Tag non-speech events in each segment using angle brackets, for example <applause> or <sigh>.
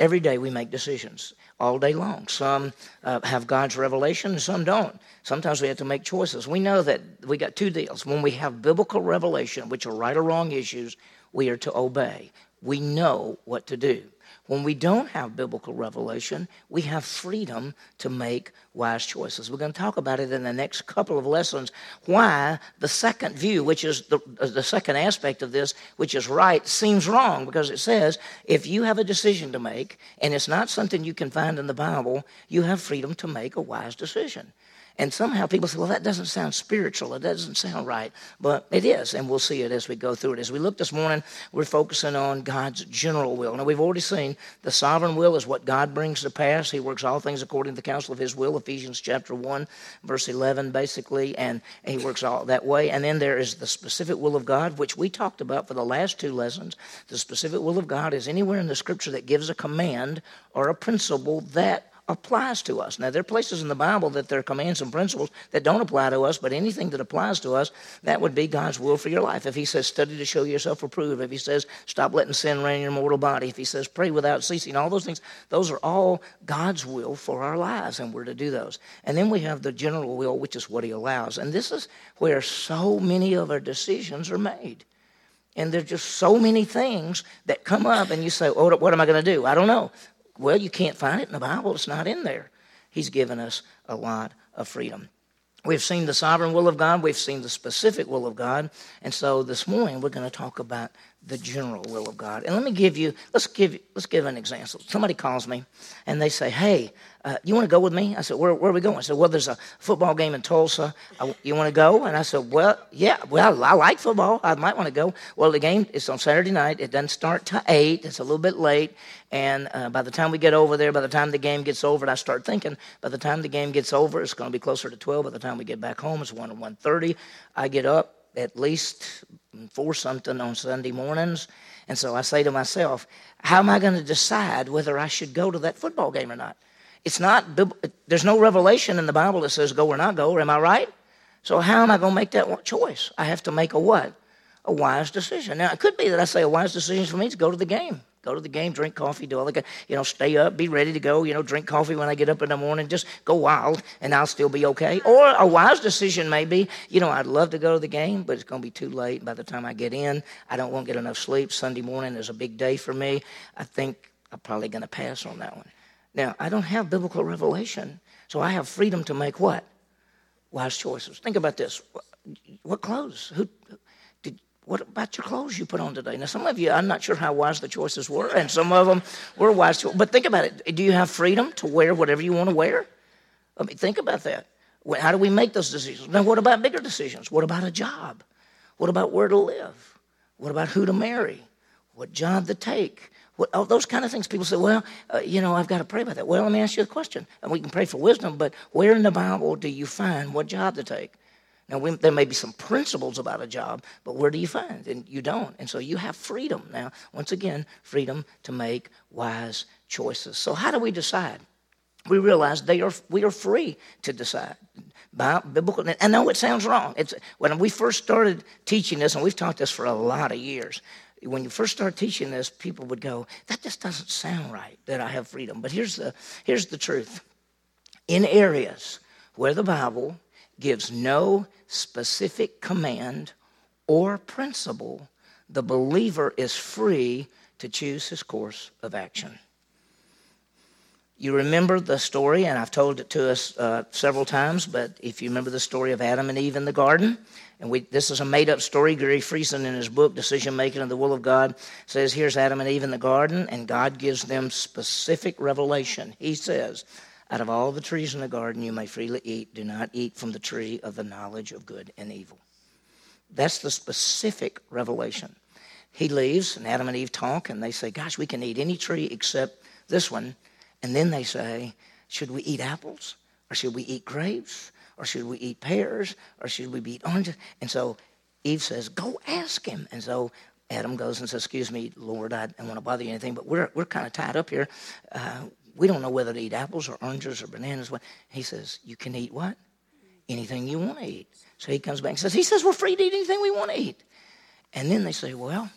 Every day we make decisions all day long. Some uh, have God's revelation and some don't. Sometimes we have to make choices. We know that we got two deals. When we have biblical revelation, which are right or wrong issues, we are to obey. We know what to do. When we don't have biblical revelation, we have freedom to make wise choices. We're going to talk about it in the next couple of lessons. Why the second view, which is the, the second aspect of this, which is right, seems wrong because it says if you have a decision to make and it's not something you can find in the Bible, you have freedom to make a wise decision. And somehow people say, well, that doesn't sound spiritual. It doesn't sound right. But it is, and we'll see it as we go through it. As we look this morning, we're focusing on God's general will. Now, we've already seen the sovereign will is what God brings to pass. He works all things according to the counsel of His will, Ephesians chapter 1, verse 11, basically, and He works all that way. And then there is the specific will of God, which we talked about for the last two lessons. The specific will of God is anywhere in the scripture that gives a command or a principle that applies to us. Now, there are places in the Bible that there are commands and principles that don't apply to us, but anything that applies to us, that would be God's will for your life. If He says, study to show yourself approved, if He says, stop letting sin reign in your mortal body, if He says, pray without ceasing, all those things, those are all God's will for our lives, and we're to do those. And then we have the general will, which is what He allows. And this is where so many of our decisions are made. And there's just so many things that come up, and you say, oh, what am I going to do? I don't know. Well, you can't find it in the Bible, it's not in there. He's given us a lot of freedom. We've seen the sovereign will of God, we've seen the specific will of God, and so this morning we're going to talk about the general will of God. And let me give you, let's give, let's give an example. Somebody calls me and they say, hey, uh, you want to go with me? I said, where, where are we going? I said, well, there's a football game in Tulsa. I, you want to go? And I said, well, yeah, well, I like football. I might want to go. Well, the game is on Saturday night. It doesn't start till 8. It's a little bit late. And uh, by the time we get over there, by the time the game gets over, and I start thinking, by the time the game gets over, it's going to be closer to 12. By the time we get back home, it's 1 or 1.30. I get up at least four something on Sunday mornings. And so I say to myself, how am I going to decide whether I should go to that football game or not? It's not, there's no revelation in the Bible that says go or not go, am I right? So how am I going to make that choice? I have to make a what? A wise decision. Now, it could be that I say a wise decision for me is go to the game. Go to the game, drink coffee, do all the, you know, stay up, be ready to go, you know, drink coffee when I get up in the morning, just go wild and I'll still be okay. Or a wise decision may be, you know, I'd love to go to the game, but it's going to be too late by the time I get in. I don't want to get enough sleep. Sunday morning is a big day for me. I think I'm probably going to pass on that one. Now, I don't have biblical revelation, so I have freedom to make what? Wise choices. Think about this. What clothes? Who, what about your clothes you put on today? Now, some of you, I'm not sure how wise the choices were, and some of them were wise. But think about it. Do you have freedom to wear whatever you want to wear? I mean, think about that. How do we make those decisions? Now, what about bigger decisions? What about a job? What about where to live? What about who to marry? What job to take? What, all those kind of things. People say, well, uh, you know, I've got to pray about that. Well, let me ask you a question. And we can pray for wisdom, but where in the Bible do you find what job to take? Now, we, there may be some principles about a job, but where do you find? And you don't. And so you have freedom. Now, once again, freedom to make wise choices. So, how do we decide? We realize they are, we are free to decide. By biblical, I know it sounds wrong. It's, when we first started teaching this, and we've taught this for a lot of years, when you first start teaching this, people would go, that just doesn't sound right that I have freedom. But here's the, here's the truth. In areas where the Bible gives no specific command or principle, the believer is free to choose his course of action. You remember the story, and I've told it to us uh, several times, but if you remember the story of Adam and Eve in the garden, and we, this is a made up story. Gary Friesen, in his book, Decision Making and the Will of God, says here's Adam and Eve in the garden, and God gives them specific revelation. He says, out of all the trees in the garden you may freely eat, do not eat from the tree of the knowledge of good and evil. That's the specific revelation. He leaves, and Adam and Eve talk, and they say, Gosh, we can eat any tree except this one. And then they say, Should we eat apples? Or should we eat grapes? Or should we eat pears? Or should we eat oranges? And so Eve says, Go ask him. And so Adam goes and says, Excuse me, Lord, I don't want to bother you anything, but we're, we're kind of tied up here. Uh, we don't know whether to eat apples or oranges or bananas. He says, you can eat what? Anything you want to eat. So he comes back and says, he says we're free to eat anything we want to eat. And then they say, well,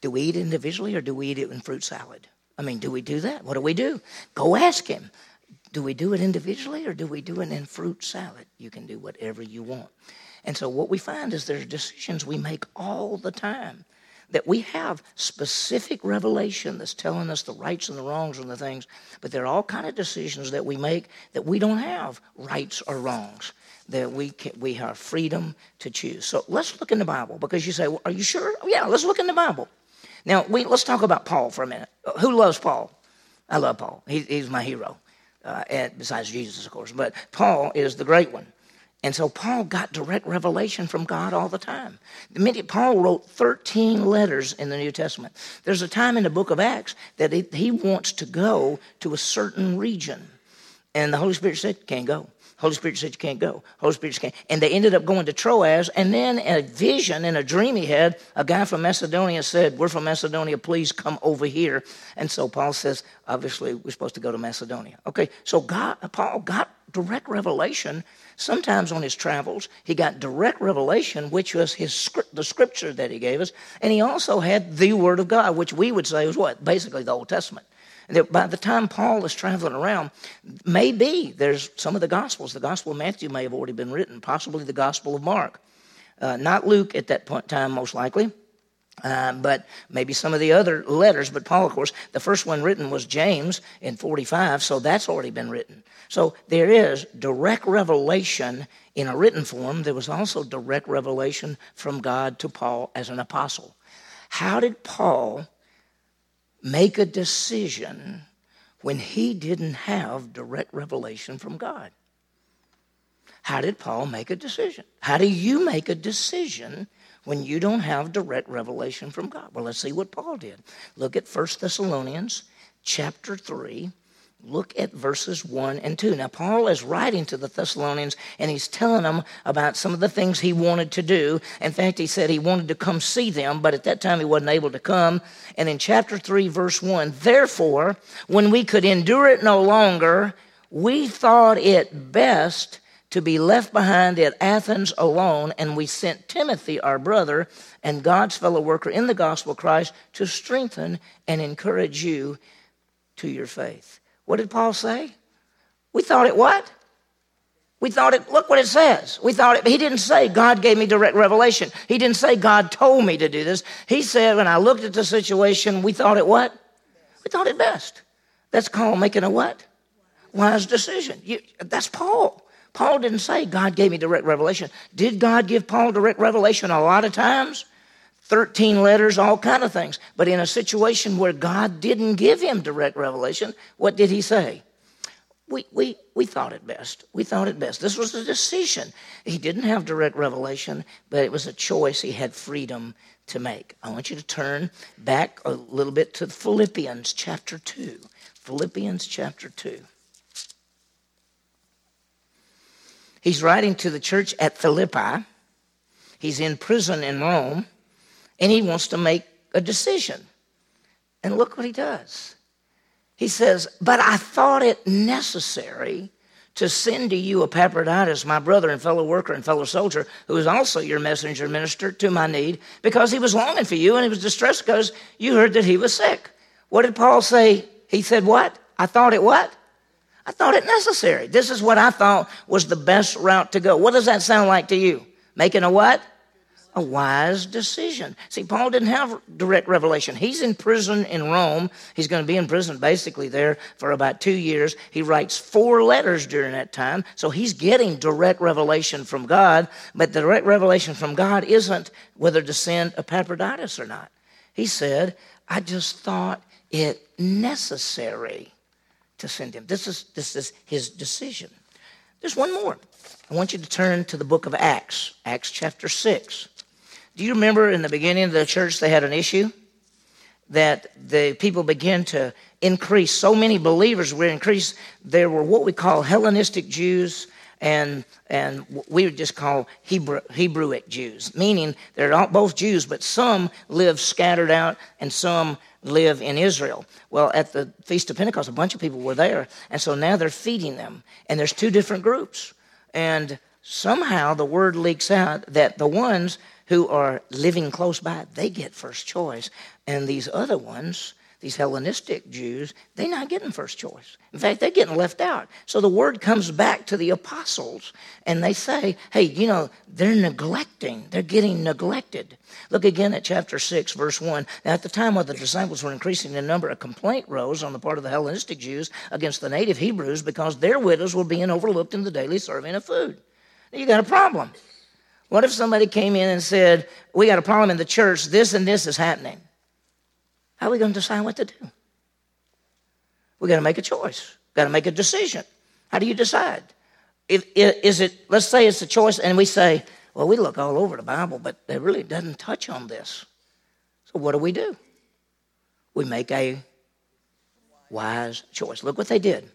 do we eat individually or do we eat it in fruit salad? I mean, do we do that? What do we do? Go ask him. Do we do it individually or do we do it in fruit salad? You can do whatever you want. And so what we find is there's decisions we make all the time that we have specific revelation that's telling us the rights and the wrongs and the things, but there are all kind of decisions that we make that we don't have rights or wrongs. That we can, we have freedom to choose. So let's look in the Bible because you say, well, "Are you sure?" Oh, yeah, let's look in the Bible. Now we let's talk about Paul for a minute. Who loves Paul? I love Paul. He, he's my hero, uh, and besides Jesus, of course. But Paul is the great one. And so Paul got direct revelation from God all the time. Paul wrote 13 letters in the New Testament. There's a time in the book of Acts that he wants to go to a certain region. And the Holy Spirit said, can't go. Holy Spirit said, you can't go. Holy Spirit can't. And they ended up going to Troas. And then a vision in a dream he had, a guy from Macedonia said, we're from Macedonia, please come over here. And so Paul says, obviously, we're supposed to go to Macedonia. Okay, so God, Paul got direct revelation Sometimes on his travels, he got direct revelation, which was his script, the scripture that he gave us, and he also had the Word of God, which we would say was what basically the Old Testament. And that by the time Paul is traveling around, maybe there's some of the Gospels. The Gospel of Matthew may have already been written, possibly the Gospel of Mark, uh, not Luke at that point in time, most likely. Uh, but maybe some of the other letters. But Paul, of course, the first one written was James in 45, so that's already been written. So there is direct revelation in a written form. There was also direct revelation from God to Paul as an apostle. How did Paul make a decision when he didn't have direct revelation from God? How did Paul make a decision? How do you make a decision when you don't have direct revelation from God? Well, let's see what Paul did. Look at 1 Thessalonians chapter 3. Look at verses 1 and 2. Now, Paul is writing to the Thessalonians and he's telling them about some of the things he wanted to do. In fact, he said he wanted to come see them, but at that time he wasn't able to come. And in chapter 3, verse 1, therefore, when we could endure it no longer, we thought it best to be left behind at Athens alone, and we sent Timothy, our brother, and God's fellow worker in the gospel of Christ to strengthen and encourage you to your faith. What did Paul say? We thought it what? We thought it, look what it says. We thought it, he didn't say God gave me direct revelation. He didn't say God told me to do this. He said, when I looked at the situation, we thought it what? We thought it best. That's called making a what? Wise decision. You, that's Paul. Paul didn't say God gave me direct revelation. Did God give Paul direct revelation a lot of times? 13 letters, all kind of things. But in a situation where God didn't give him direct revelation, what did he say? We, we, we thought it best. We thought it best. This was a decision. He didn't have direct revelation, but it was a choice he had freedom to make. I want you to turn back a little bit to Philippians chapter 2. Philippians chapter 2. He's writing to the church at Philippi. He's in prison in Rome, and he wants to make a decision. And look what he does. He says, But I thought it necessary to send to you Epaphroditus, my brother and fellow worker and fellow soldier, who is also your messenger minister to my need, because he was longing for you and he was distressed because you heard that he was sick. What did Paul say? He said, What? I thought it what? I thought it necessary. This is what I thought was the best route to go. What does that sound like to you? Making a what? A wise decision. See, Paul didn't have direct revelation. He's in prison in Rome. He's going to be in prison basically there for about two years. He writes four letters during that time. So he's getting direct revelation from God, but the direct revelation from God isn't whether to send Epaphroditus or not. He said, I just thought it necessary to send him. This is, this is his decision. There's one more. I want you to turn to the book of Acts, Acts chapter 6. Do you remember in the beginning of the church they had an issue? That the people began to increase. So many believers were increased. There were what we call Hellenistic Jews and and we would just call Hebrew, Hebrewic Jews, meaning they're both Jews, but some live scattered out and some live in Israel. Well, at the Feast of Pentecost, a bunch of people were there, and so now they're feeding them. And there's two different groups. And somehow the word leaks out that the ones who are living close by, they get first choice. And these other ones these Hellenistic Jews, they're not getting first choice. In fact, they're getting left out. So the word comes back to the apostles, and they say, hey, you know, they're neglecting, they're getting neglected. Look again at chapter 6, verse 1. Now, at the time when the disciples were increasing in number, a complaint rose on the part of the Hellenistic Jews against the native Hebrews because their widows were being overlooked in the daily serving of food. Now, you got a problem. What if somebody came in and said, We got a problem in the church, this and this is happening? How are we going to decide what to do? We're going to make a choice. Got to make a decision. How do you decide? Is it? Let's say it's a choice, and we say, "Well, we look all over the Bible, but it really doesn't touch on this." So what do we do? We make a wise choice. Look what they did.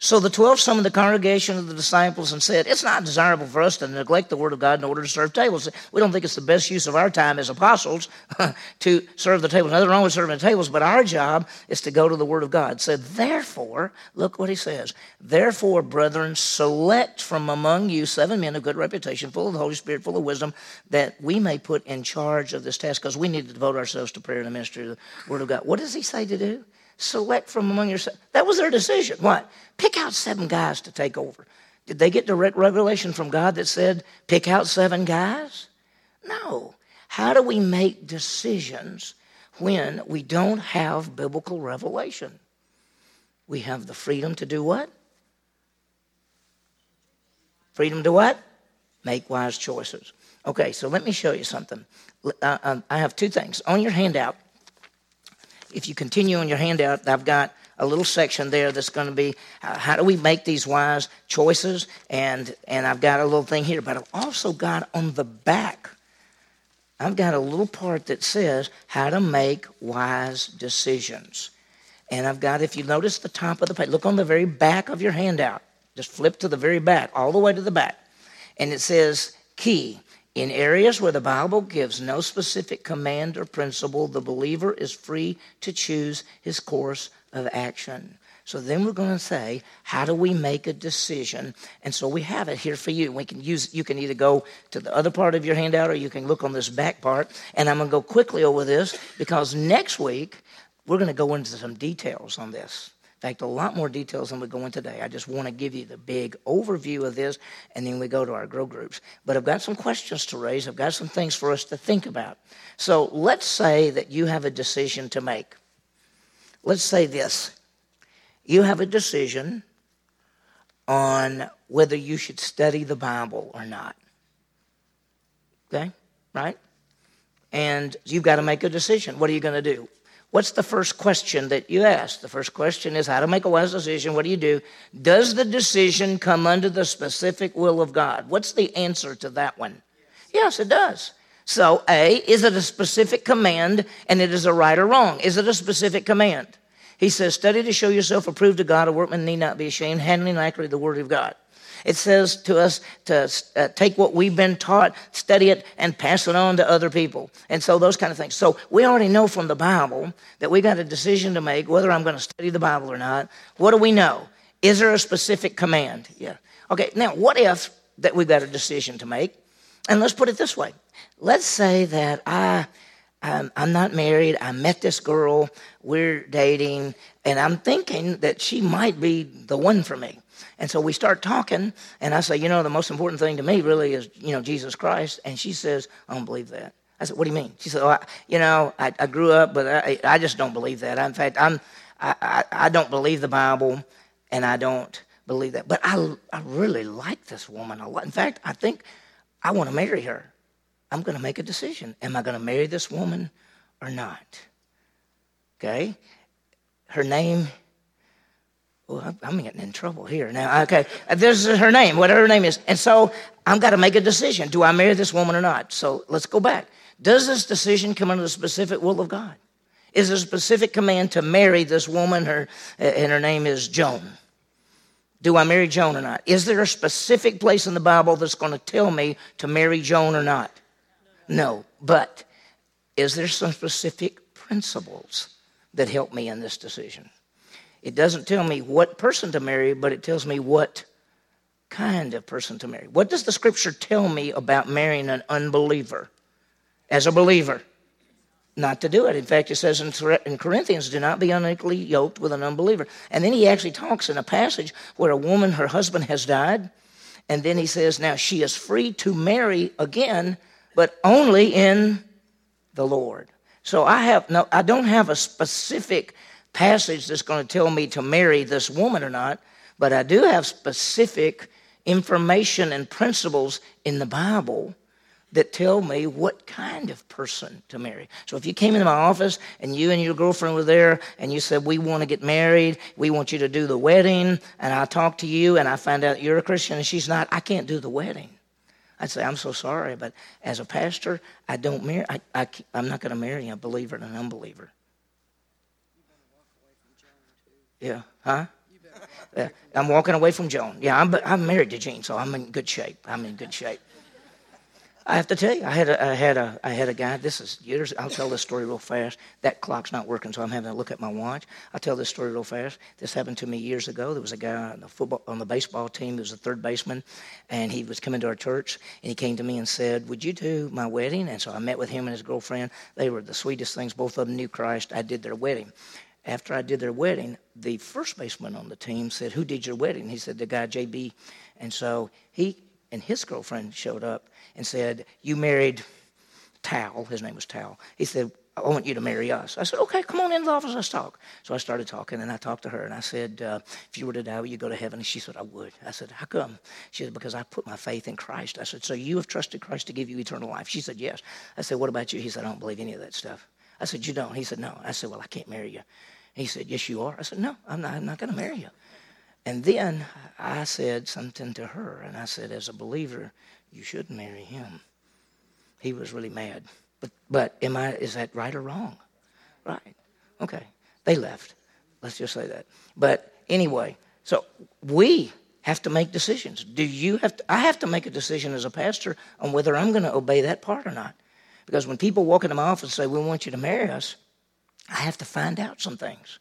So the twelve summoned the congregation of the disciples and said, It's not desirable for us to neglect the word of God in order to serve tables. We don't think it's the best use of our time as apostles <laughs> to serve the tables. Nothing wrong with serving the tables, but our job is to go to the word of God. So therefore, look what he says. Therefore, brethren, select from among you seven men of good reputation, full of the Holy Spirit, full of wisdom, that we may put in charge of this task, because we need to devote ourselves to prayer and the ministry of the word of God. What does he say to do? Select from among yourselves. That was their decision. What? Pick out seven guys to take over. Did they get direct revelation from God that said, pick out seven guys? No. How do we make decisions when we don't have biblical revelation? We have the freedom to do what? Freedom to what? Make wise choices. Okay, so let me show you something. Uh, um, I have two things. On your handout, if you continue on your handout, I've got a little section there that's going to be uh, how do we make these wise choices? And and I've got a little thing here but I've also got on the back I've got a little part that says how to make wise decisions. And I've got if you notice the top of the page look on the very back of your handout. Just flip to the very back all the way to the back. And it says key in areas where the Bible gives no specific command or principle, the believer is free to choose his course of action. So then we're going to say, how do we make a decision? And so we have it here for you. We can use you can either go to the other part of your handout or you can look on this back part. And I'm going to go quickly over this because next week we're going to go into some details on this. In fact, a lot more details than we go in today. I just want to give you the big overview of this, and then we go to our grow groups. But I've got some questions to raise. I've got some things for us to think about. So let's say that you have a decision to make. Let's say this you have a decision on whether you should study the Bible or not. Okay? Right? And you've got to make a decision. What are you going to do? What's the first question that you ask? The first question is how to make a wise decision. What do you do? Does the decision come under the specific will of God? What's the answer to that one? Yes, it does. So, A, is it a specific command and it is a right or wrong? Is it a specific command? He says, Study to show yourself approved to God, a workman need not be ashamed, handling accurately the word of God. It says to us to uh, take what we've been taught, study it, and pass it on to other people. And so those kind of things. So we already know from the Bible that we got a decision to make whether I'm going to study the Bible or not. What do we know? Is there a specific command? Yeah. Okay, now what if that we've got a decision to make? And let's put it this way. Let's say that I I'm, I'm, not married. I met this girl. We're dating. And I'm thinking that she might be the one for me. And so we start talking, and I say, you know, the most important thing to me really is, you know, Jesus Christ. And she says, I don't believe that. I said, what do you mean? She said, I, you know, I, I, grew up, but I, I just don't believe that. In fact, I'm, I, I, I don't believe the Bible, and I don't believe that. But I, I really like this woman a lot. In fact, I think I want to marry her. I'm going to make a decision. Am I going to marry this woman or not? Okay? Her name well, I'm getting in trouble here now. Okay, uh, this is her name, whatever her name is. And so I've got to make a decision. Do I marry this woman or not? So let's go back. Does this decision come under the specific will of God? Is there a specific command to marry this woman, her, uh, and her name is Joan? Do I marry Joan or not? Is there a specific place in the Bible that's going to tell me to marry Joan or not? No. But is there some specific principles that help me in this decision? It doesn't tell me what person to marry, but it tells me what kind of person to marry. What does the scripture tell me about marrying an unbeliever as a believer? not to do it. In fact, it says in, in Corinthians, do not be unequally yoked with an unbeliever. And then he actually talks in a passage where a woman, her husband has died, and then he says, now she is free to marry again, but only in the Lord. So I have no, I don't have a specific passage that's going to tell me to marry this woman or not, but I do have specific information and principles in the Bible that tell me what kind of person to marry. So if you came into my office and you and your girlfriend were there and you said, We want to get married, we want you to do the wedding, and I talk to you and I find out you're a Christian and she's not, I can't do the wedding. I'd say, I'm so sorry, but as a pastor, I don't marry, I, I, I'm not going to marry a believer and an unbeliever. Yeah, huh? Yeah, I'm walking away from Joan. Yeah, I'm, I'm married to Jean, so I'm in good shape. I'm in good shape. I have to tell you, I had a, I had a, I had a guy. This is years. I'll tell this story real fast. That clock's not working, so I'm having to look at my watch. I'll tell this story real fast. This happened to me years ago. There was a guy on the football, on the baseball team. He was a third baseman, and he was coming to our church. And he came to me and said, "Would you do my wedding?" And so I met with him and his girlfriend. They were the sweetest things. Both of them knew Christ. I did their wedding. After I did their wedding, the first baseman on the team said, "Who did your wedding?" He said, "The guy JB." And so he and his girlfriend showed up and said, You married Tal. His name was Tal. He said, I want you to marry us. I said, okay, come on in the office, let's talk. So I started talking, and I talked to her, and I said, uh, if you were to die, would you go to heaven? And she said, I would. I said, how come? She said, because I put my faith in Christ. I said, so you have trusted Christ to give you eternal life? She said, yes. I said, what about you? He said, I don't believe any of that stuff. I said, you don't? He said, no. I said, well, I can't marry you. He said, yes, you are. I said, no, I'm not, I'm not going to marry you. And then I said something to her, and I said, as a believer, you should marry him. He was really mad. But, but am I, is that right or wrong? Right. Okay. They left. Let's just say that. But anyway, so we have to make decisions. Do you have to, I have to make a decision as a pastor on whether I'm going to obey that part or not. Because when people walk into my office and say, We want you to marry us, I have to find out some things.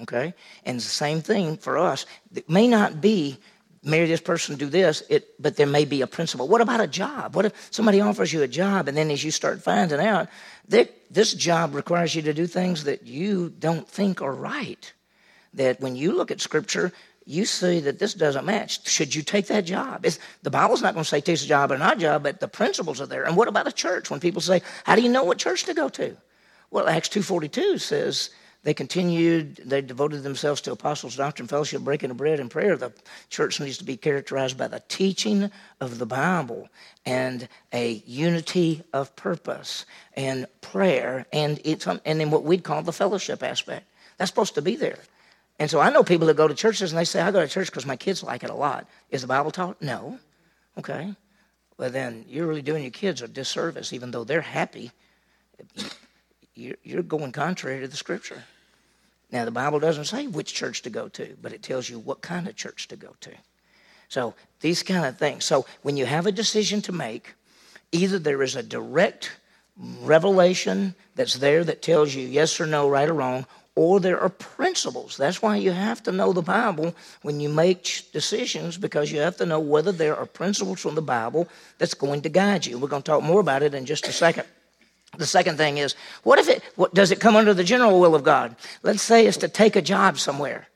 Okay? And the same thing for us. It may not be marry this person, do this, it, but there may be a principle. What about a job? What if somebody offers you a job and then as you start finding out that this job requires you to do things that you don't think are right? That when you look at Scripture, you see that this doesn't match. Should you take that job? It's, the Bible's not going to say take a job or not job, but the principles are there. And what about a church? When people say, "How do you know what church to go to?" Well, Acts two forty two says they continued, they devoted themselves to apostles' doctrine, fellowship, breaking of bread, and prayer. The church needs to be characterized by the teaching of the Bible and a unity of purpose and prayer and, it's, and then what we'd call the fellowship aspect. That's supposed to be there. And so I know people that go to churches and they say, I go to church because my kids like it a lot. Is the Bible taught? No. Okay. Well, then you're really doing your kids a disservice, even though they're happy you're going contrary to the scripture. Now, the Bible doesn't say which church to go to, but it tells you what kind of church to go to. So, these kind of things. So, when you have a decision to make, either there is a direct revelation that's there that tells you yes or no, right or wrong, or there are principles. That's why you have to know the Bible when you make decisions because you have to know whether there are principles from the Bible that's going to guide you. We're going to talk more about it in just a second. The second thing is, what if it, what, does it come under the general will of God? Let's say it's to take a job somewhere.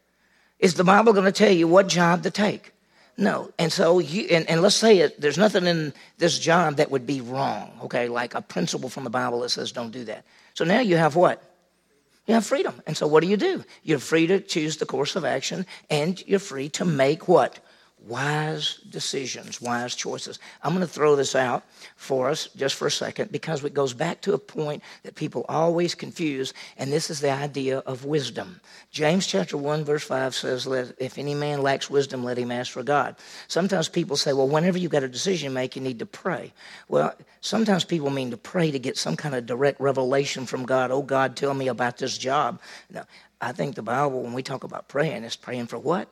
Is the Bible going to tell you what job to take? No. And so, you, and, and let's say it, there's nothing in this job that would be wrong, okay? Like a principle from the Bible that says don't do that. So now you have what? You have freedom. And so what do you do? You're free to choose the course of action and you're free to make what? Wise decisions, wise choices. I'm going to throw this out for us just for a second because it goes back to a point that people always confuse, and this is the idea of wisdom. James chapter 1, verse 5 says, If any man lacks wisdom, let him ask for God. Sometimes people say, Well, whenever you've got a decision to make, you need to pray. Well, sometimes people mean to pray to get some kind of direct revelation from God. Oh, God, tell me about this job. Now, I think the Bible, when we talk about praying, is praying for what?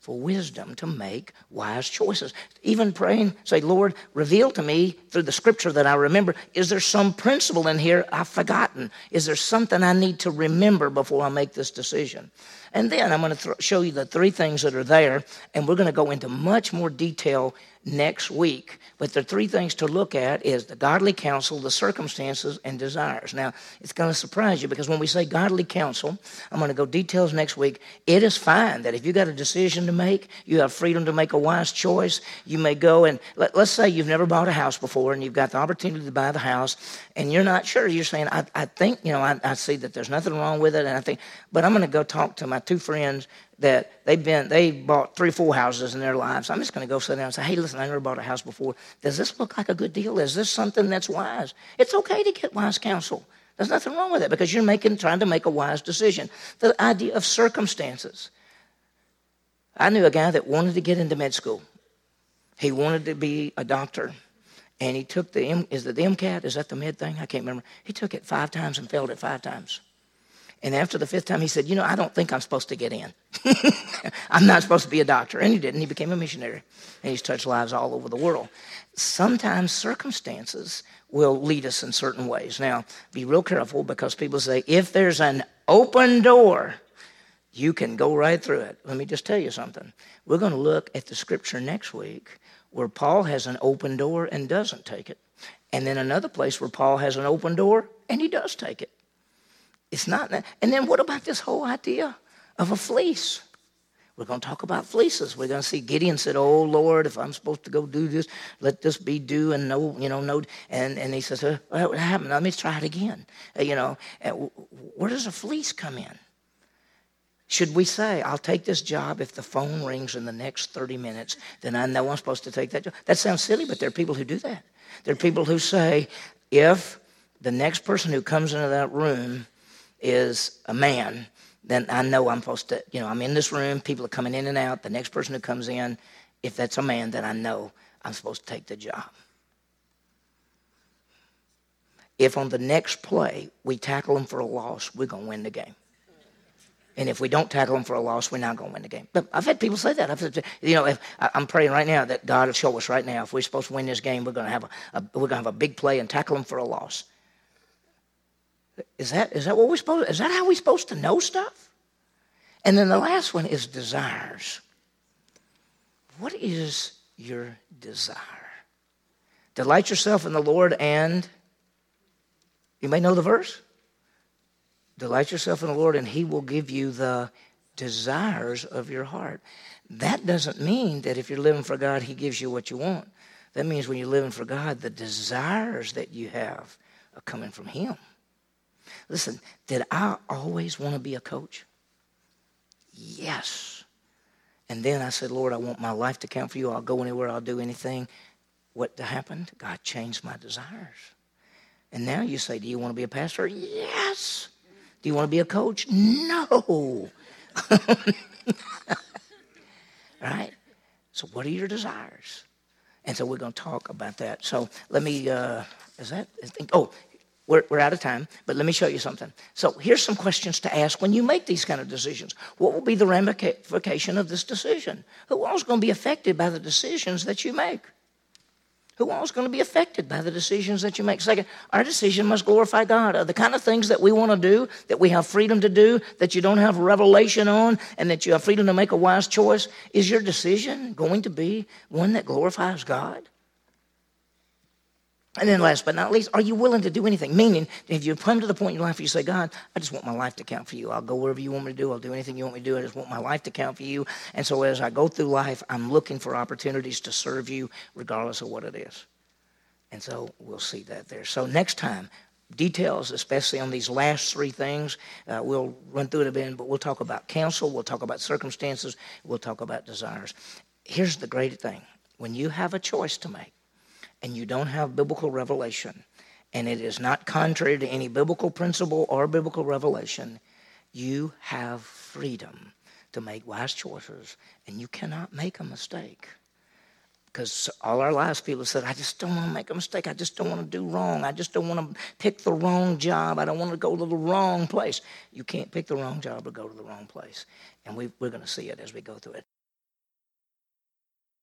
For wisdom to make wise choices. Even praying, say, Lord, reveal to me through the scripture that I remember, is there some principle in here I've forgotten? Is there something I need to remember before I make this decision? And then I'm going to th- show you the three things that are there, and we're going to go into much more detail next week. But the three things to look at is the godly counsel, the circumstances, and desires. Now, it's going to surprise you because when we say godly counsel, I'm going to go details next week. It is fine that if you got a decision to make, you have freedom to make a wise choice. You may go and let, us say you've never bought a house before and you've got the opportunity to buy the house and you're not sure. You're saying, I, I think, you know, I, I see that there's nothing wrong with it. And I think, but I'm going to go talk to my two friends that they've been they bought three four houses in their lives i'm just going to go sit down and say hey listen i never bought a house before does this look like a good deal is this something that's wise it's okay to get wise counsel there's nothing wrong with it because you're making trying to make a wise decision the idea of circumstances i knew a guy that wanted to get into med school he wanted to be a doctor and he took the is it the MCAT? Is that the med thing? I can't remember. He took it five times and failed it five times. And after the fifth time, he said, You know, I don't think I'm supposed to get in. <laughs> I'm not supposed to be a doctor. And he didn't. He became a missionary. And he's touched lives all over the world. Sometimes circumstances will lead us in certain ways. Now, be real careful because people say, if there's an open door, you can go right through it. Let me just tell you something. We're going to look at the scripture next week where Paul has an open door and doesn't take it. And then another place where Paul has an open door and he does take it. It's not that. And then what about this whole idea of a fleece? We're going to talk about fleeces. We're going to see Gideon said, "Oh Lord, if I'm supposed to go do this, let this be dew and no, you know, no." And and he says, uh, "What happened? Let me try it again." Uh, you know, where does a fleece come in? Should we say, "I'll take this job if the phone rings in the next 30 minutes"? Then I know I'm supposed to take that job. That sounds silly, but there are people who do that. There are people who say, "If the next person who comes into that room is a man, then I know I'm supposed to, you know, I'm in this room, people are coming in and out. The next person who comes in, if that's a man, then I know I'm supposed to take the job. If on the next play we tackle them for a loss, we're going to win the game. And if we don't tackle them for a loss, we're not going to win the game. But I've had people say that. I've said, you know, if I'm praying right now that God will show us right now if we're supposed to win this game, we're going to have a, a we're going to have a big play and tackle them for a loss. Is that, is that what we're supposed Is that how we're supposed to know stuff? And then the last one is desires. What is your desire? Delight yourself in the Lord and you may know the verse. Delight yourself in the Lord and he will give you the desires of your heart. That doesn't mean that if you're living for God, he gives you what you want. That means when you're living for God, the desires that you have are coming from him. Listen, did I always want to be a coach? Yes. And then I said, Lord, I want my life to count for you. I'll go anywhere, I'll do anything. What happened? God changed my desires. And now you say, Do you want to be a pastor? Yes. Do you want to be a coach? No. <laughs> right? So, what are your desires? And so, we're going to talk about that. So, let me, uh, is that, oh, we're, we're out of time, but let me show you something. So here's some questions to ask when you make these kind of decisions. What will be the ramification of this decision? Who is going to be affected by the decisions that you make? Who is going to be affected by the decisions that you make? Second, our decision must glorify God. Are the kind of things that we want to do, that we have freedom to do, that you don't have revelation on, and that you have freedom to make a wise choice, is your decision going to be one that glorifies God? And then last but not least, are you willing to do anything? Meaning, if you come to the point in your life where you say, God, I just want my life to count for you. I'll go wherever you want me to do. I'll do anything you want me to do. I just want my life to count for you. And so as I go through life, I'm looking for opportunities to serve you regardless of what it is. And so we'll see that there. So next time, details, especially on these last three things. Uh, we'll run through it a bit, but we'll talk about counsel, we'll talk about circumstances, we'll talk about desires. Here's the great thing when you have a choice to make, and you don't have biblical revelation, and it is not contrary to any biblical principle or biblical revelation, you have freedom to make wise choices, and you cannot make a mistake. Because all our lives, people said, I just don't want to make a mistake. I just don't want to do wrong. I just don't want to pick the wrong job. I don't want to go to the wrong place. You can't pick the wrong job or go to the wrong place. And we, we're going to see it as we go through it.